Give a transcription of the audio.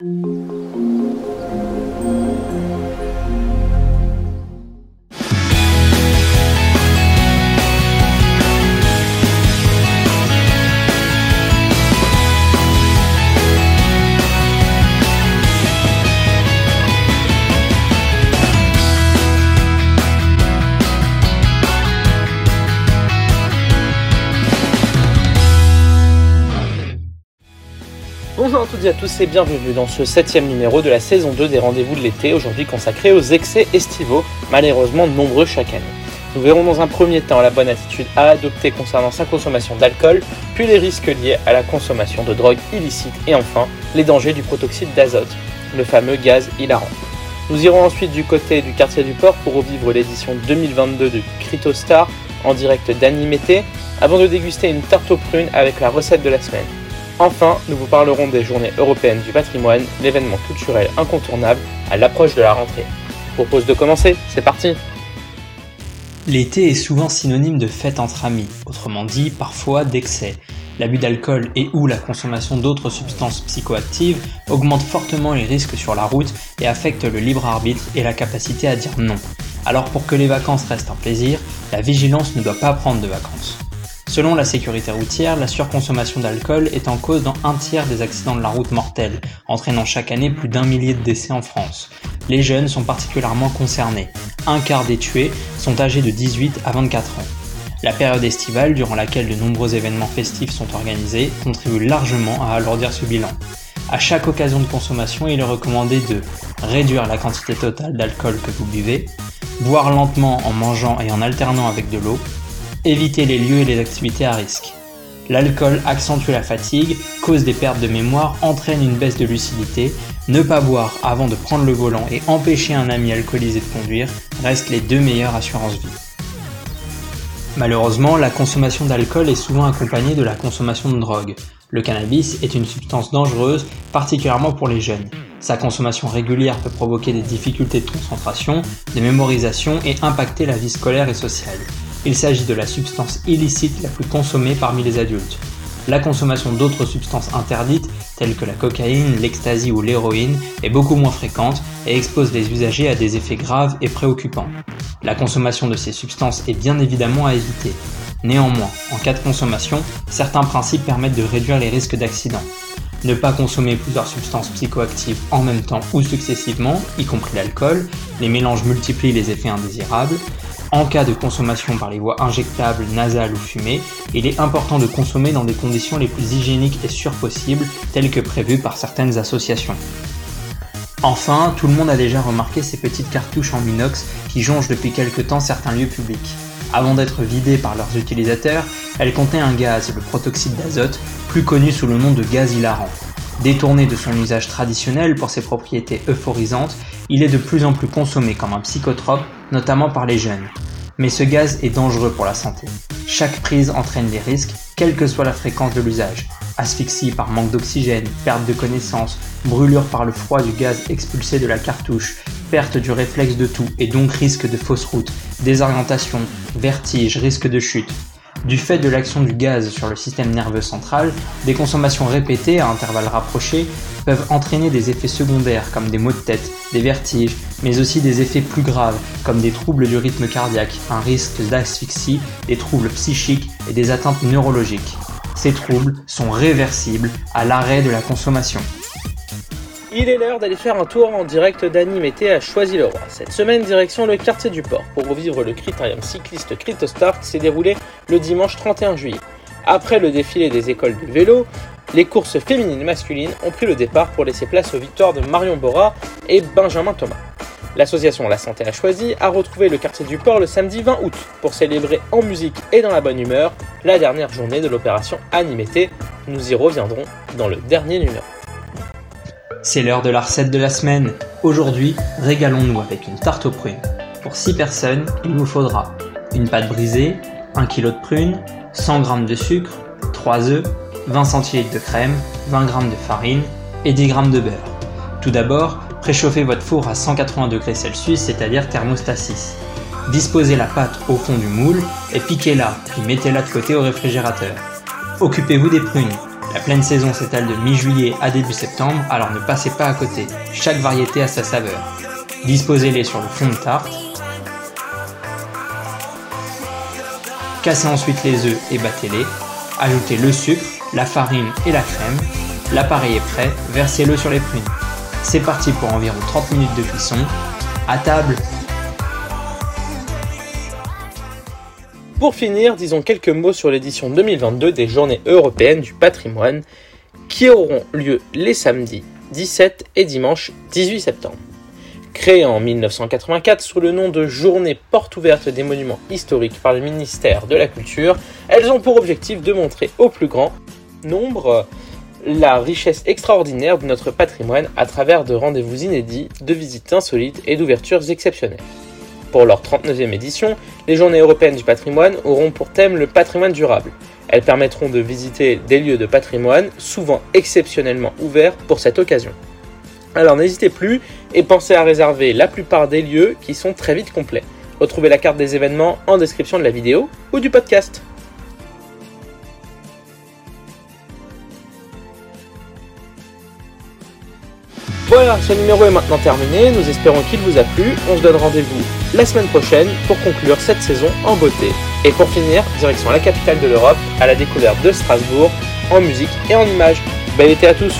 Thank mm -hmm. you. Bonjour à toutes et à tous et bienvenue dans ce septième numéro de la saison 2 des rendez-vous de l'été, aujourd'hui consacré aux excès estivaux, malheureusement nombreux chaque année. Nous verrons dans un premier temps la bonne attitude à adopter concernant sa consommation d'alcool, puis les risques liés à la consommation de drogues illicites et enfin les dangers du protoxyde d'azote, le fameux gaz hilarant. Nous irons ensuite du côté du quartier du port pour revivre l'édition 2022 de Cryptostar en direct d'Animété, avant de déguster une tarte aux prunes avec la recette de la semaine. Enfin, nous vous parlerons des journées européennes du patrimoine, l'événement culturel incontournable à l'approche de la rentrée. Je propose de commencer, c'est parti L'été est souvent synonyme de fête entre amis, autrement dit parfois d'excès. L'abus d'alcool et ou la consommation d'autres substances psychoactives augmente fortement les risques sur la route et affecte le libre arbitre et la capacité à dire non. Alors pour que les vacances restent un plaisir, la vigilance ne doit pas prendre de vacances. Selon la sécurité routière, la surconsommation d'alcool est en cause dans un tiers des accidents de la route mortels, entraînant chaque année plus d'un millier de décès en France. Les jeunes sont particulièrement concernés. Un quart des tués sont âgés de 18 à 24 ans. La période estivale, durant laquelle de nombreux événements festifs sont organisés, contribue largement à alourdir ce bilan. À chaque occasion de consommation, il est recommandé de réduire la quantité totale d'alcool que vous buvez, boire lentement en mangeant et en alternant avec de l'eau, Éviter les lieux et les activités à risque. L'alcool accentue la fatigue, cause des pertes de mémoire, entraîne une baisse de lucidité. Ne pas boire avant de prendre le volant et empêcher un ami alcoolisé de conduire restent les deux meilleures assurances vie. Malheureusement, la consommation d'alcool est souvent accompagnée de la consommation de drogue. Le cannabis est une substance dangereuse, particulièrement pour les jeunes. Sa consommation régulière peut provoquer des difficultés de concentration, de mémorisation et impacter la vie scolaire et sociale. Il s'agit de la substance illicite la plus consommée parmi les adultes. La consommation d'autres substances interdites, telles que la cocaïne, l'ecstasy ou l'héroïne, est beaucoup moins fréquente et expose les usagers à des effets graves et préoccupants. La consommation de ces substances est bien évidemment à éviter. Néanmoins, en cas de consommation, certains principes permettent de réduire les risques d'accident. Ne pas consommer plusieurs substances psychoactives en même temps ou successivement, y compris l'alcool, les mélanges multiplient les effets indésirables, en cas de consommation par les voies injectables, nasales ou fumées, il est important de consommer dans des conditions les plus hygiéniques et sûres possibles, telles que prévues par certaines associations. Enfin, tout le monde a déjà remarqué ces petites cartouches en inox qui jongent depuis quelque temps certains lieux publics. Avant d'être vidées par leurs utilisateurs, elles contenaient un gaz, le protoxyde d'azote, plus connu sous le nom de gaz hilarant. Détourné de son usage traditionnel pour ses propriétés euphorisantes, il est de plus en plus consommé comme un psychotrope, notamment par les jeunes. Mais ce gaz est dangereux pour la santé. Chaque prise entraîne des risques, quelle que soit la fréquence de l'usage. Asphyxie par manque d'oxygène, perte de connaissance, brûlure par le froid du gaz expulsé de la cartouche, perte du réflexe de tout et donc risque de fausse route, désorientation, vertige, risque de chute. Du fait de l'action du gaz sur le système nerveux central, des consommations répétées à intervalles rapprochés peuvent entraîner des effets secondaires comme des maux de tête, des vertiges, mais aussi des effets plus graves comme des troubles du rythme cardiaque, un risque d'asphyxie, des troubles psychiques et des atteintes neurologiques. Ces troubles sont réversibles à l'arrêt de la consommation. Il est l'heure d'aller faire un tour en direct d'Animété à Choisy-le-Roi. Cette semaine, direction le quartier du port pour revivre le critérium cycliste Cryptostar qui s'est déroulé le dimanche 31 juillet. Après le défilé des écoles du vélo, les courses féminines et masculines ont pris le départ pour laisser place aux victoires de Marion Bora et Benjamin Thomas. L'association La Santé a choisi a retrouvé le quartier du port le samedi 20 août pour célébrer en musique et dans la bonne humeur la dernière journée de l'opération Animété. Nous y reviendrons dans le dernier numéro. C'est l'heure de la recette de la semaine. Aujourd'hui, régalons-nous avec une tarte aux prunes. Pour 6 personnes, il vous faudra une pâte brisée, 1 kg de prunes, 100 g de sucre, 3 œufs, 20 cl de crème, 20 g de farine et 10 g de beurre. Tout d'abord, préchauffez votre four à 180 degrés Celsius, c'est-à-dire thermostat 6. Disposez la pâte au fond du moule et piquez-la, puis mettez-la de côté au réfrigérateur. Occupez-vous des prunes. La pleine saison s'étale de mi-juillet à début septembre, alors ne passez pas à côté. Chaque variété a sa saveur. Disposez-les sur le fond de tarte. Cassez ensuite les œufs et battez-les. Ajoutez le sucre, la farine et la crème. L'appareil est prêt, versez-le sur les prunes. C'est parti pour environ 30 minutes de cuisson. À table Pour finir, disons quelques mots sur l'édition 2022 des Journées européennes du patrimoine qui auront lieu les samedis 17 et dimanche 18 septembre. Créées en 1984 sous le nom de Journée porte ouverte des monuments historiques par le ministère de la Culture, elles ont pour objectif de montrer au plus grand nombre la richesse extraordinaire de notre patrimoine à travers de rendez-vous inédits, de visites insolites et d'ouvertures exceptionnelles. Pour leur 39e édition, les Journées européennes du patrimoine auront pour thème le patrimoine durable. Elles permettront de visiter des lieux de patrimoine, souvent exceptionnellement ouverts pour cette occasion. Alors n'hésitez plus et pensez à réserver la plupart des lieux qui sont très vite complets. Retrouvez la carte des événements en description de la vidéo ou du podcast. Voilà, ce numéro est maintenant terminé, nous espérons qu'il vous a plu, on se donne rendez-vous la semaine prochaine pour conclure cette saison en beauté. Et pour finir, direction la capitale de l'Europe, à la découverte de Strasbourg, en musique et en images. Bel été à tous